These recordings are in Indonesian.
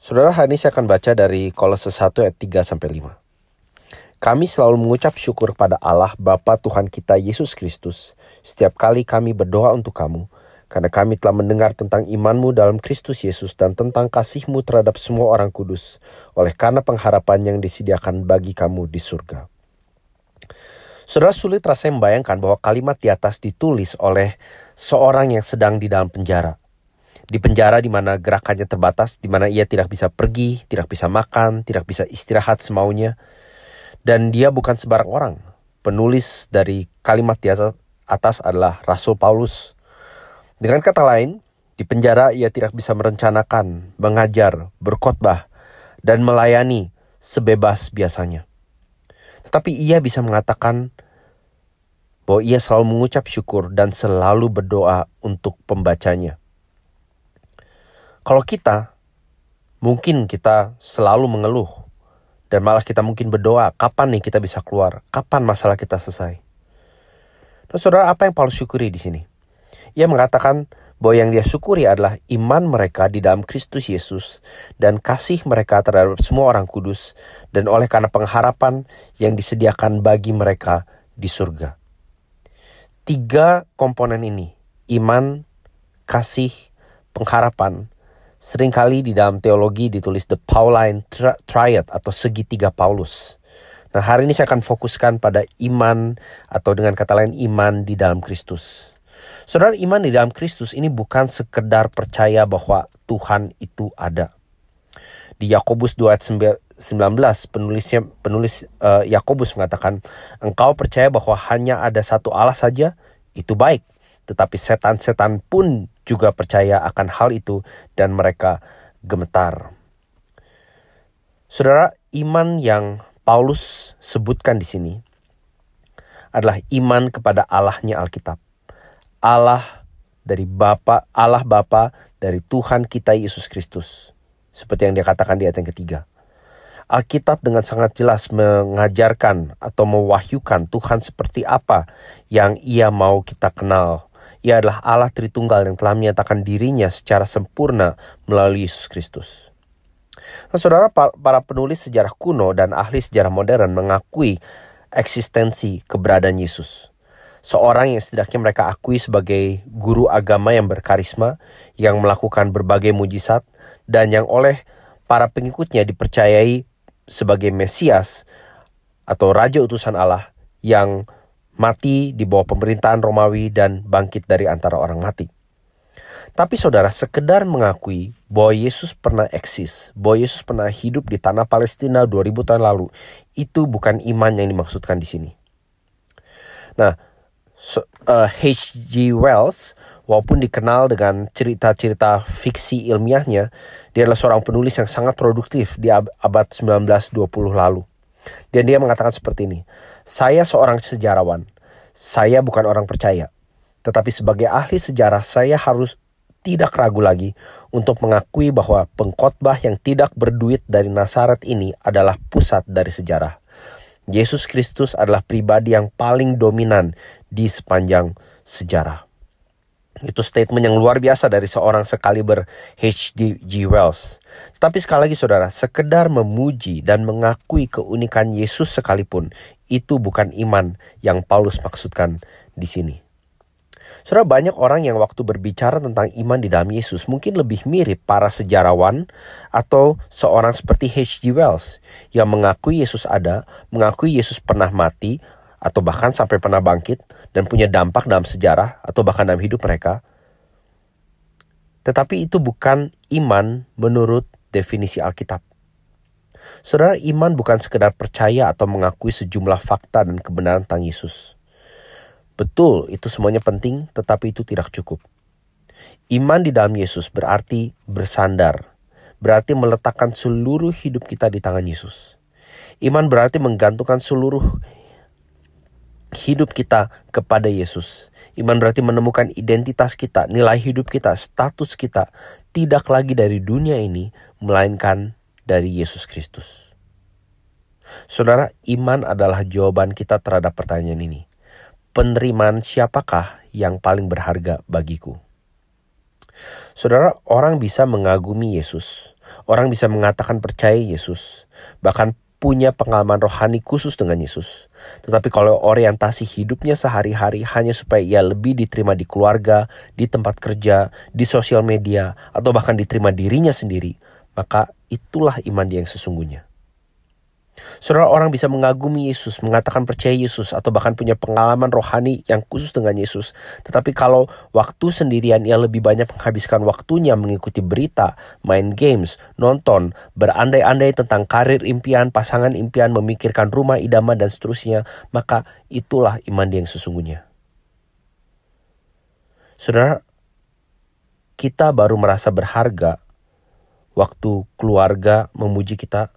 Saudara, hari ini saya akan baca dari Kolose 1 ayat 3 sampai 5. Kami selalu mengucap syukur pada Allah Bapa Tuhan kita Yesus Kristus setiap kali kami berdoa untuk kamu karena kami telah mendengar tentang imanmu dalam Kristus Yesus dan tentang kasihmu terhadap semua orang kudus oleh karena pengharapan yang disediakan bagi kamu di surga. Saudara sulit rasanya membayangkan bahwa kalimat di atas ditulis oleh seorang yang sedang di dalam penjara. Di penjara di mana gerakannya terbatas, di mana ia tidak bisa pergi, tidak bisa makan, tidak bisa istirahat semaunya. Dan dia bukan sebarang orang. Penulis dari kalimat di atas adalah Rasul Paulus dengan kata lain, di penjara ia tidak bisa merencanakan, mengajar, berkhotbah, dan melayani sebebas biasanya. Tetapi ia bisa mengatakan bahwa ia selalu mengucap syukur dan selalu berdoa untuk pembacanya. Kalau kita, mungkin kita selalu mengeluh, dan malah kita mungkin berdoa, kapan nih kita bisa keluar, kapan masalah kita selesai. Nah, saudara, apa yang Paulus syukuri di sini? Ia mengatakan bahwa yang dia syukuri adalah iman mereka di dalam Kristus Yesus dan kasih mereka terhadap semua orang kudus dan oleh karena pengharapan yang disediakan bagi mereka di surga. Tiga komponen ini, iman, kasih, pengharapan, sering kali di dalam teologi ditulis the Pauline Triad atau segitiga Paulus. Nah hari ini saya akan fokuskan pada iman atau dengan kata lain iman di dalam Kristus. Saudara iman di dalam Kristus ini bukan sekedar percaya bahwa Tuhan itu ada. Di Yakobus 2 ayat 19 penulisnya penulis uh, Yakobus mengatakan engkau percaya bahwa hanya ada satu Allah saja itu baik tetapi setan-setan pun juga percaya akan hal itu dan mereka gemetar. Saudara, iman yang Paulus sebutkan di sini adalah iman kepada Allahnya Alkitab. Allah dari Bapa, Allah Bapa dari Tuhan kita Yesus Kristus. Seperti yang dia katakan di ayat yang ketiga. Alkitab dengan sangat jelas mengajarkan atau mewahyukan Tuhan seperti apa yang ia mau kita kenal. Ia adalah Allah Tritunggal yang telah menyatakan dirinya secara sempurna melalui Yesus Kristus. Nah, saudara, para penulis sejarah kuno dan ahli sejarah modern mengakui eksistensi keberadaan Yesus seorang yang setidaknya mereka akui sebagai guru agama yang berkarisma, yang melakukan berbagai mujizat, dan yang oleh para pengikutnya dipercayai sebagai Mesias atau Raja Utusan Allah yang mati di bawah pemerintahan Romawi dan bangkit dari antara orang mati. Tapi saudara, sekedar mengakui bahwa Yesus pernah eksis, bahwa Yesus pernah hidup di tanah Palestina 2000 tahun lalu, itu bukan iman yang dimaksudkan di sini. Nah, uh, eh, H.G. Wells walaupun dikenal dengan cerita-cerita fiksi ilmiahnya, dia adalah seorang penulis yang sangat produktif di abad 1920 lalu. Dan dia mengatakan seperti ini, saya seorang sejarawan, saya bukan orang percaya. Tetapi sebagai ahli sejarah saya harus tidak ragu lagi untuk mengakui bahwa pengkhotbah yang tidak berduit dari Nasaret ini adalah pusat dari sejarah. Yesus Kristus adalah pribadi yang paling dominan di sepanjang sejarah. Itu statement yang luar biasa dari seorang sekaliber H.D.G. Wells. Tapi sekali lagi saudara, sekedar memuji dan mengakui keunikan Yesus sekalipun, itu bukan iman yang Paulus maksudkan di sini. Saudara banyak orang yang waktu berbicara tentang iman di dalam Yesus mungkin lebih mirip para sejarawan atau seorang seperti H.G. Wells yang mengakui Yesus ada, mengakui Yesus pernah mati, atau bahkan sampai pernah bangkit dan punya dampak dalam sejarah atau bahkan dalam hidup mereka. Tetapi itu bukan iman menurut definisi Alkitab. Saudara, iman bukan sekedar percaya atau mengakui sejumlah fakta dan kebenaran tentang Yesus. Betul, itu semuanya penting, tetapi itu tidak cukup. Iman di dalam Yesus berarti bersandar, berarti meletakkan seluruh hidup kita di tangan Yesus. Iman berarti menggantungkan seluruh hidup kita kepada Yesus. Iman berarti menemukan identitas kita, nilai hidup kita, status kita tidak lagi dari dunia ini, melainkan dari Yesus Kristus. Saudara, iman adalah jawaban kita terhadap pertanyaan ini. Penerimaan siapakah yang paling berharga bagiku? Saudara, orang bisa mengagumi Yesus, Orang bisa mengatakan percaya Yesus, bahkan punya pengalaman rohani khusus dengan Yesus. Tetapi kalau orientasi hidupnya sehari-hari hanya supaya ia lebih diterima di keluarga, di tempat kerja, di sosial media, atau bahkan diterima dirinya sendiri, maka itulah iman dia yang sesungguhnya. Saudara orang bisa mengagumi Yesus, mengatakan percaya Yesus, atau bahkan punya pengalaman rohani yang khusus dengan Yesus. Tetapi kalau waktu sendirian ia lebih banyak menghabiskan waktunya mengikuti berita, main games, nonton, berandai-andai tentang karir impian, pasangan impian, memikirkan rumah idaman dan seterusnya, maka itulah iman dia yang sesungguhnya. Saudara, kita baru merasa berharga waktu keluarga memuji kita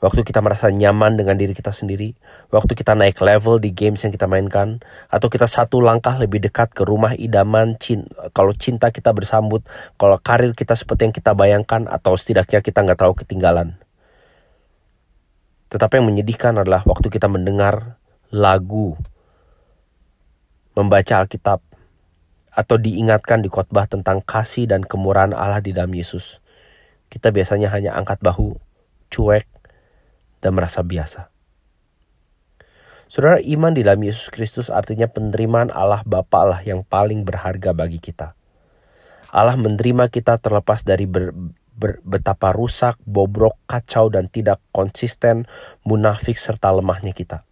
waktu kita merasa nyaman dengan diri kita sendiri, waktu kita naik level di games yang kita mainkan, atau kita satu langkah lebih dekat ke rumah idaman, cin kalau cinta kita bersambut, kalau karir kita seperti yang kita bayangkan, atau setidaknya kita nggak terlalu ketinggalan. Tetapi yang menyedihkan adalah waktu kita mendengar lagu, membaca Alkitab, atau diingatkan di khotbah tentang kasih dan kemurahan Allah di dalam Yesus. Kita biasanya hanya angkat bahu, cuek, dan merasa biasa. Saudara, iman di dalam Yesus Kristus artinya penerimaan Allah Bapa Allah yang paling berharga bagi kita. Allah menerima kita terlepas dari ber, ber, betapa rusak, bobrok, kacau, dan tidak konsisten, munafik, serta lemahnya kita.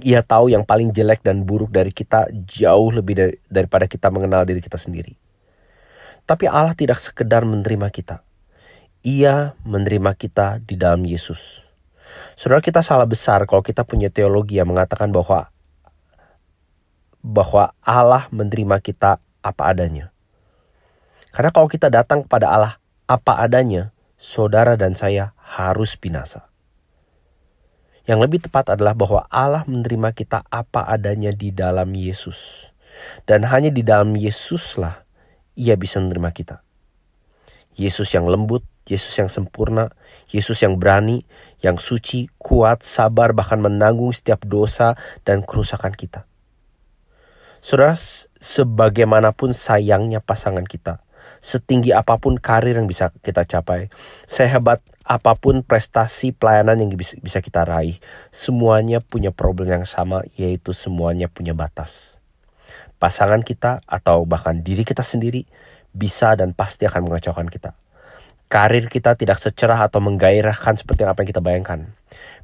Ia tahu yang paling jelek dan buruk dari kita jauh lebih dari, daripada kita mengenal diri kita sendiri. Tapi Allah tidak sekedar menerima kita. Ia menerima kita di dalam Yesus. Saudara kita salah besar kalau kita punya teologi yang mengatakan bahwa bahwa Allah menerima kita apa adanya. Karena kalau kita datang kepada Allah apa adanya, saudara dan saya harus binasa. Yang lebih tepat adalah bahwa Allah menerima kita apa adanya di dalam Yesus. Dan hanya di dalam Yesuslah ia bisa menerima kita. Yesus yang lembut, Yesus yang sempurna, Yesus yang berani, yang suci, kuat, sabar, bahkan menanggung setiap dosa dan kerusakan kita. Saudara, sebagaimanapun sayangnya pasangan kita, setinggi apa pun karir yang bisa kita capai, sehebat apa pun prestasi pelayanan yang bisa kita raih, semuanya punya problem yang sama, yaitu semuanya punya batas. Pasangan kita atau bahkan diri kita sendiri bisa dan pasti akan mengacaukan kita Karir kita tidak secerah atau menggairahkan seperti apa yang kita bayangkan.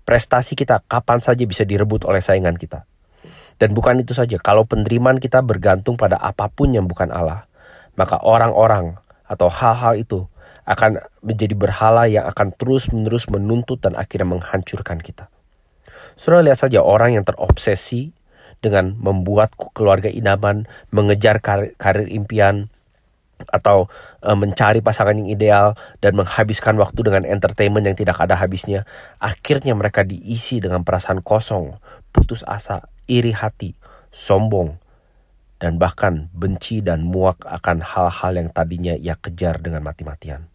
Prestasi kita kapan saja bisa direbut oleh saingan kita. Dan bukan itu saja, kalau penerimaan kita bergantung pada apa pun yang bukan Allah, maka orang-orang atau hal-hal itu akan menjadi berhala yang akan terus-menerus menuntut dan akhirnya menghancurkan kita. Sudah lihat saja orang yang terobsesi dengan membuat keluarga idaman, mengejar karir, karir impian, atau uh, mencari pasangan yang ideal dan menghabiskan waktu dengan entertainment yang tidak ada habisnya, akhirnya mereka diisi dengan perasaan kosong, putus asa, iri hati, sombong, dan bahkan benci dan muak akan hal-hal yang tadinya ia kejar dengan mati-matian.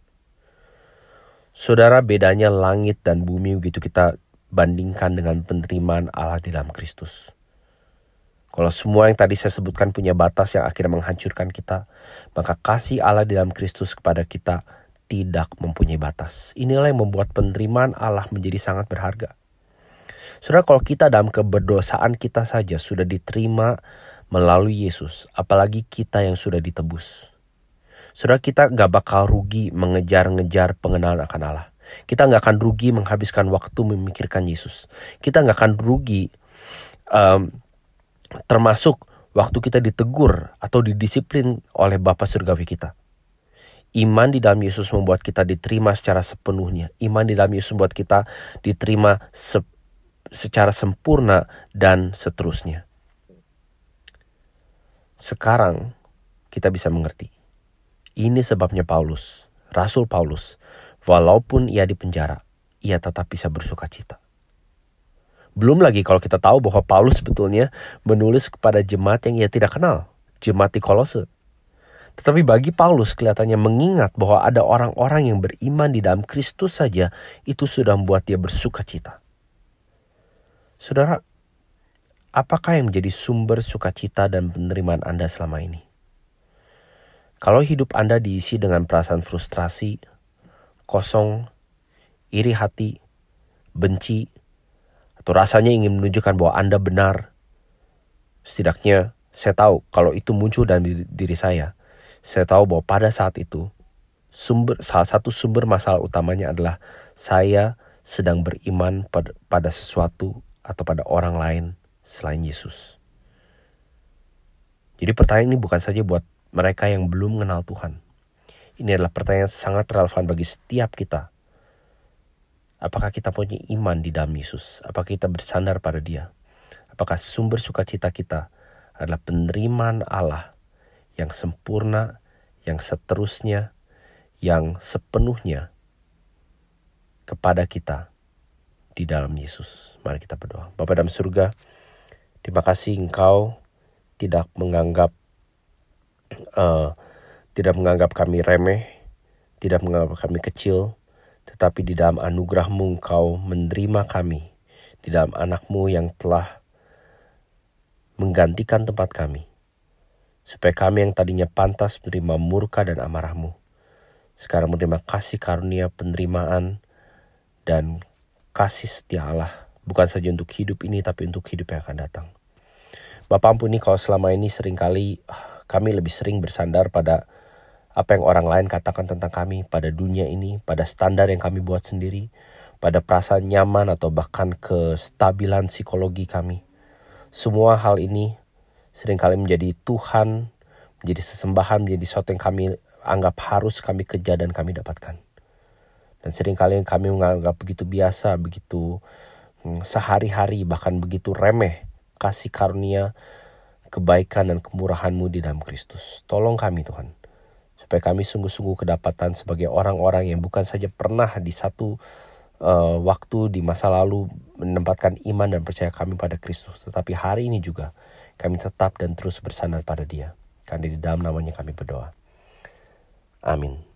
Saudara, bedanya langit dan bumi begitu kita bandingkan dengan penerimaan Allah di dalam Kristus. Kalau semua yang tadi saya sebutkan punya batas yang akhirnya menghancurkan kita, maka kasih Allah di dalam Kristus kepada kita tidak mempunyai batas. Inilah yang membuat penerimaan Allah menjadi sangat berharga. Saudara, kalau kita dalam keberdosaan kita saja sudah diterima melalui Yesus, apalagi kita yang sudah ditebus. Saudara, kita gak bakal rugi mengejar-ngejar pengenalan akan Allah. Kita gak akan rugi menghabiskan waktu memikirkan Yesus. Kita gak akan rugi um, termasuk waktu kita ditegur atau didisiplin oleh Bapa Surgawi kita. Iman di dalam Yesus membuat kita diterima secara sepenuhnya. Iman di dalam Yesus membuat kita diterima se secara sempurna dan seterusnya. Sekarang kita bisa mengerti. Ini sebabnya Paulus, Rasul Paulus, walaupun ia di penjara, ia tetap bisa bersuka cita. Belum lagi kalau kita tahu bahwa Paulus sebetulnya menulis kepada jemaat yang ia tidak kenal, jemaat di Kolose. Tetapi bagi Paulus kelihatannya mengingat bahwa ada orang-orang yang beriman di dalam Kristus saja itu sudah membuat dia bersuka cita. Saudara, apakah yang menjadi sumber sukacita dan penerimaan Anda selama ini? Kalau hidup Anda diisi dengan perasaan frustrasi, kosong, iri hati, benci, atau rasanya ingin menunjukkan bahwa Anda benar, setidaknya saya tahu kalau itu muncul dalam diri, saya. Saya tahu bahwa pada saat itu sumber salah satu sumber masalah utamanya adalah saya sedang beriman pada, pada sesuatu atau pada orang lain selain Yesus. Jadi pertanyaan ini bukan saja buat mereka yang belum mengenal Tuhan. Ini adalah pertanyaan sangat relevan bagi setiap kita. Apakah kita punya iman di dalam Yesus? Apakah kita bersandar pada Dia? Apakah sumber sukacita kita adalah penerimaan Allah yang sempurna, yang seterusnya, yang sepenuhnya kepada kita di dalam Yesus. Mari kita berdoa. Bapak dalam surga, terima kasih Engkau tidak menganggap uh, tidak menganggap kami remeh, tidak menganggap kami kecil, tetapi di dalam anugerahmu engkau menerima kami, di dalam anakmu yang telah menggantikan tempat kami, supaya kami yang tadinya pantas menerima murka dan amarahmu, sekarang menerima kasih karunia penerimaan dan kasih setia Allah, bukan saja untuk hidup ini, tapi untuk hidup yang akan datang. Bapak ampuni kalau selama ini sering kali ah, kami lebih sering bersandar pada apa yang orang lain katakan tentang kami pada dunia ini, pada standar yang kami buat sendiri, pada perasaan nyaman atau bahkan kestabilan psikologi kami. Semua hal ini sering kali menjadi Tuhan, menjadi sesembahan, menjadi sesuatu yang kami anggap harus kami kejar dan kami dapatkan. Dan sering kali kami menganggap begitu biasa, begitu hmm, sehari-hari, bahkan begitu remeh kasih karunia, kebaikan dan kemurahanmu di dalam Kristus. Tolong kami Tuhan supaya kami sungguh-sungguh kedapatan sebagai orang-orang yang bukan saja pernah di satu uh, waktu di masa lalu menempatkan iman dan percaya kami pada Kristus, tetapi hari ini juga kami tetap dan terus bersandar pada Dia. Karena di dalam namanya kami berdoa. Amin.